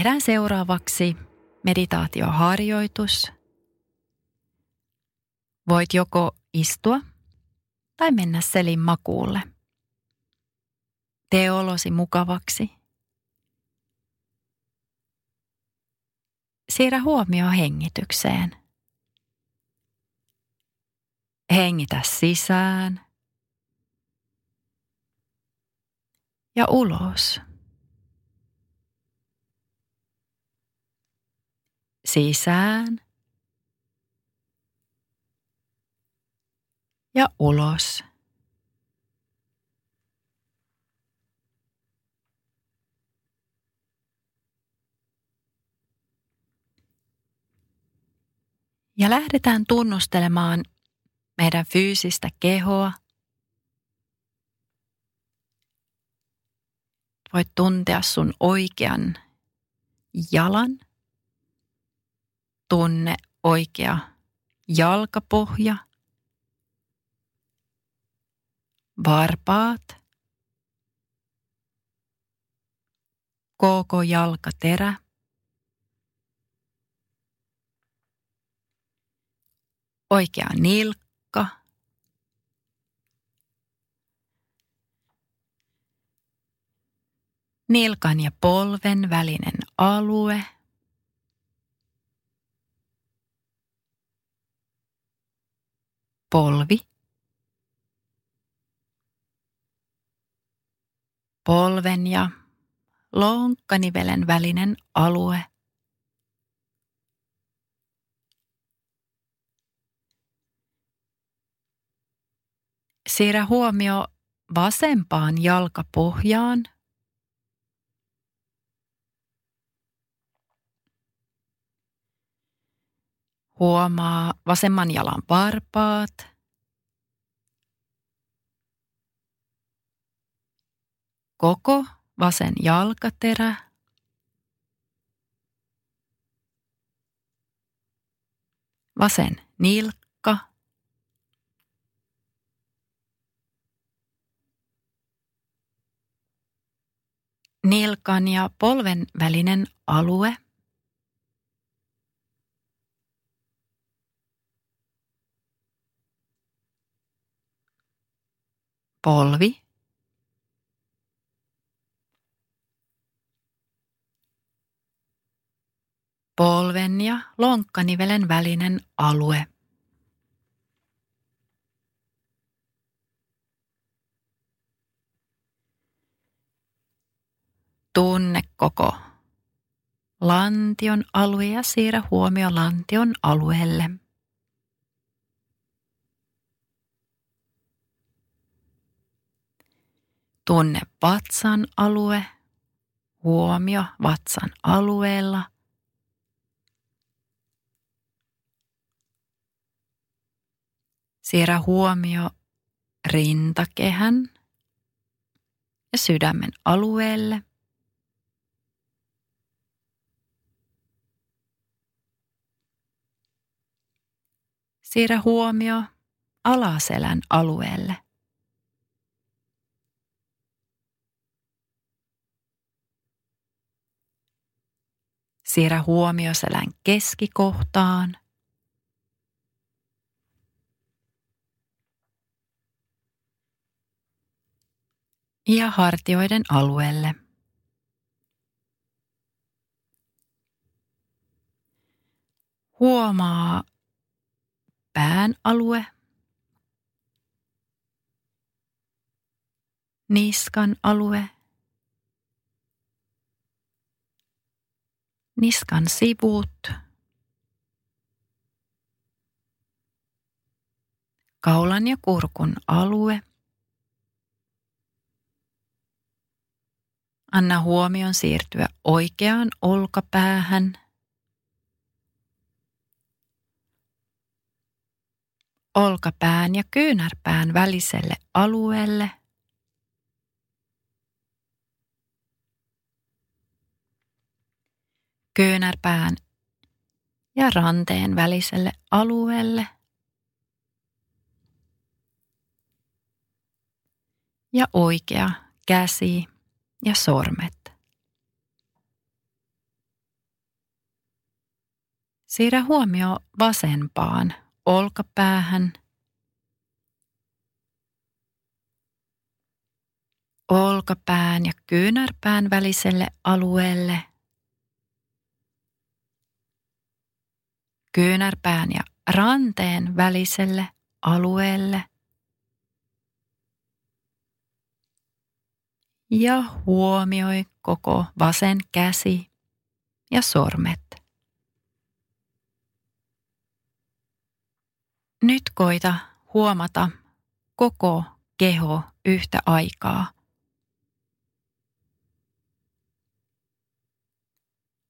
Tehdään seuraavaksi meditaatioharjoitus. Voit joko istua tai mennä selin makuulle. Tee olosi mukavaksi. Siirrä huomio hengitykseen. Hengitä sisään ja ulos. Sisään ja ulos. Ja lähdetään tunnustelemaan meidän fyysistä kehoa. Voit tuntea sun oikean jalan – tunne oikea jalkapohja, varpaat, koko jalkaterä, oikea nilkka, nilkan ja polven välinen alue – polvi, polven ja lonkkanivelen välinen alue, Siirrä huomio vasempaan jalkapohjaan. Huomaa vasemman jalan varpaat. Koko vasen jalkaterä. Vasen nilkka. Nilkan ja polven välinen alue – polvi, polven ja lonkkanivelen välinen alue. Tunne koko lantion alue ja siirrä huomio lantion alueelle. Tunne vatsan alue, huomio vatsan alueella. Siirrä huomio rintakehän ja sydämen alueelle. Siirrä huomio alaselän alueelle. Siirrä huomio selän keskikohtaan. Ja hartioiden alueelle. Huomaa pään alue, niskan alue – niskan sivut, kaulan ja kurkun alue, Anna huomion siirtyä oikeaan olkapäähän. Olkapään ja kyynärpään väliselle alueelle. Kyynärpään ja ranteen väliselle alueelle. Ja oikea käsi ja sormet. Siirrä huomio vasempaan olkapäähän. Olkapään ja kyynärpään väliselle alueelle. Kyynärpään ja ranteen väliselle alueelle. ja huomioi koko vasen käsi ja sormet. Nyt koita huomata koko keho yhtä aikaa.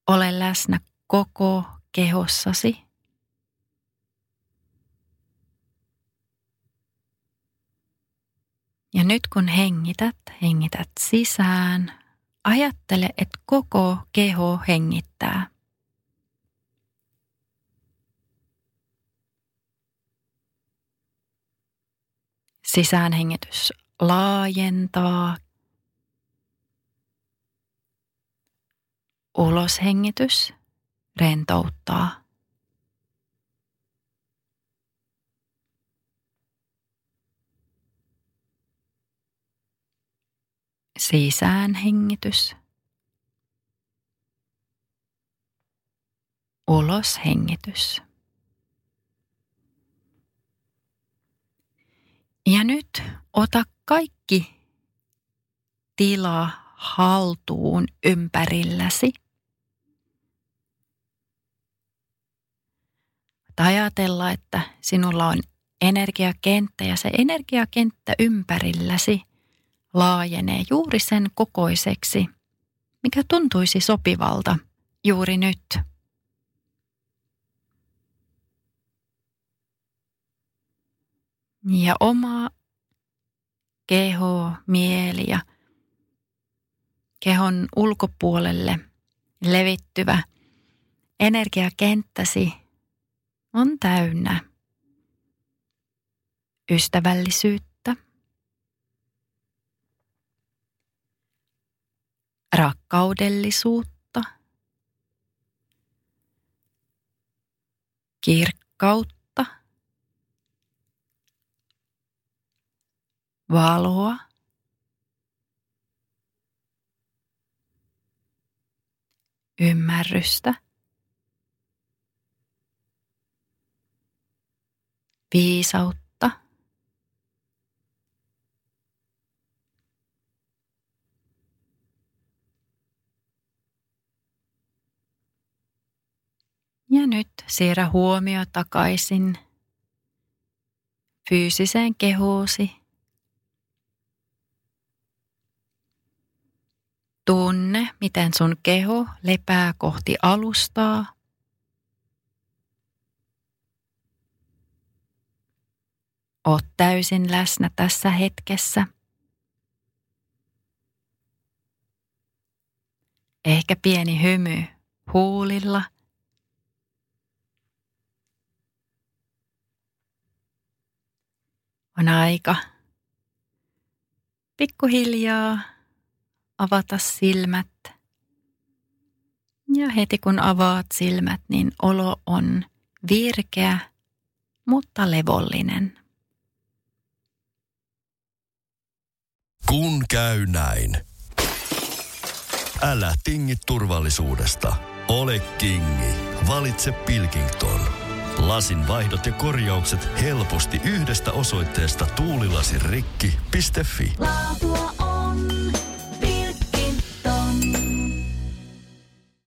Ole läsnä koko kehossasi. Ja nyt kun hengität, hengität sisään, ajattele, että koko keho hengittää. Sisäänhengitys laajentaa. Uloshengitys rentouttaa. Sisäänhengitys. Uloshengitys. Ja nyt ota kaikki tila haltuun ympärilläsi. Ajatella, että sinulla on energiakenttä ja se energiakenttä ympärilläsi laajenee juuri sen kokoiseksi, mikä tuntuisi sopivalta juuri nyt. Ja oma keho, mieli ja kehon ulkopuolelle levittyvä energiakenttäsi on täynnä ystävällisyyttä rakkaudellisuutta, kirkkautta, valoa, ymmärrystä, viisautta, Ja nyt siirrä huomio takaisin fyysiseen kehoosi. Tunne, miten sun keho lepää kohti alustaa. Oot täysin läsnä tässä hetkessä. Ehkä pieni hymy huulilla – on aika pikkuhiljaa avata silmät. Ja heti kun avaat silmät, niin olo on virkeä, mutta levollinen. Kun käy näin. Älä tingi turvallisuudesta. Ole kingi. Valitse Pilkington. Lasin vaihdot ja korjaukset helposti yhdestä osoitteesta tuulilasirikki.fi. Laatua on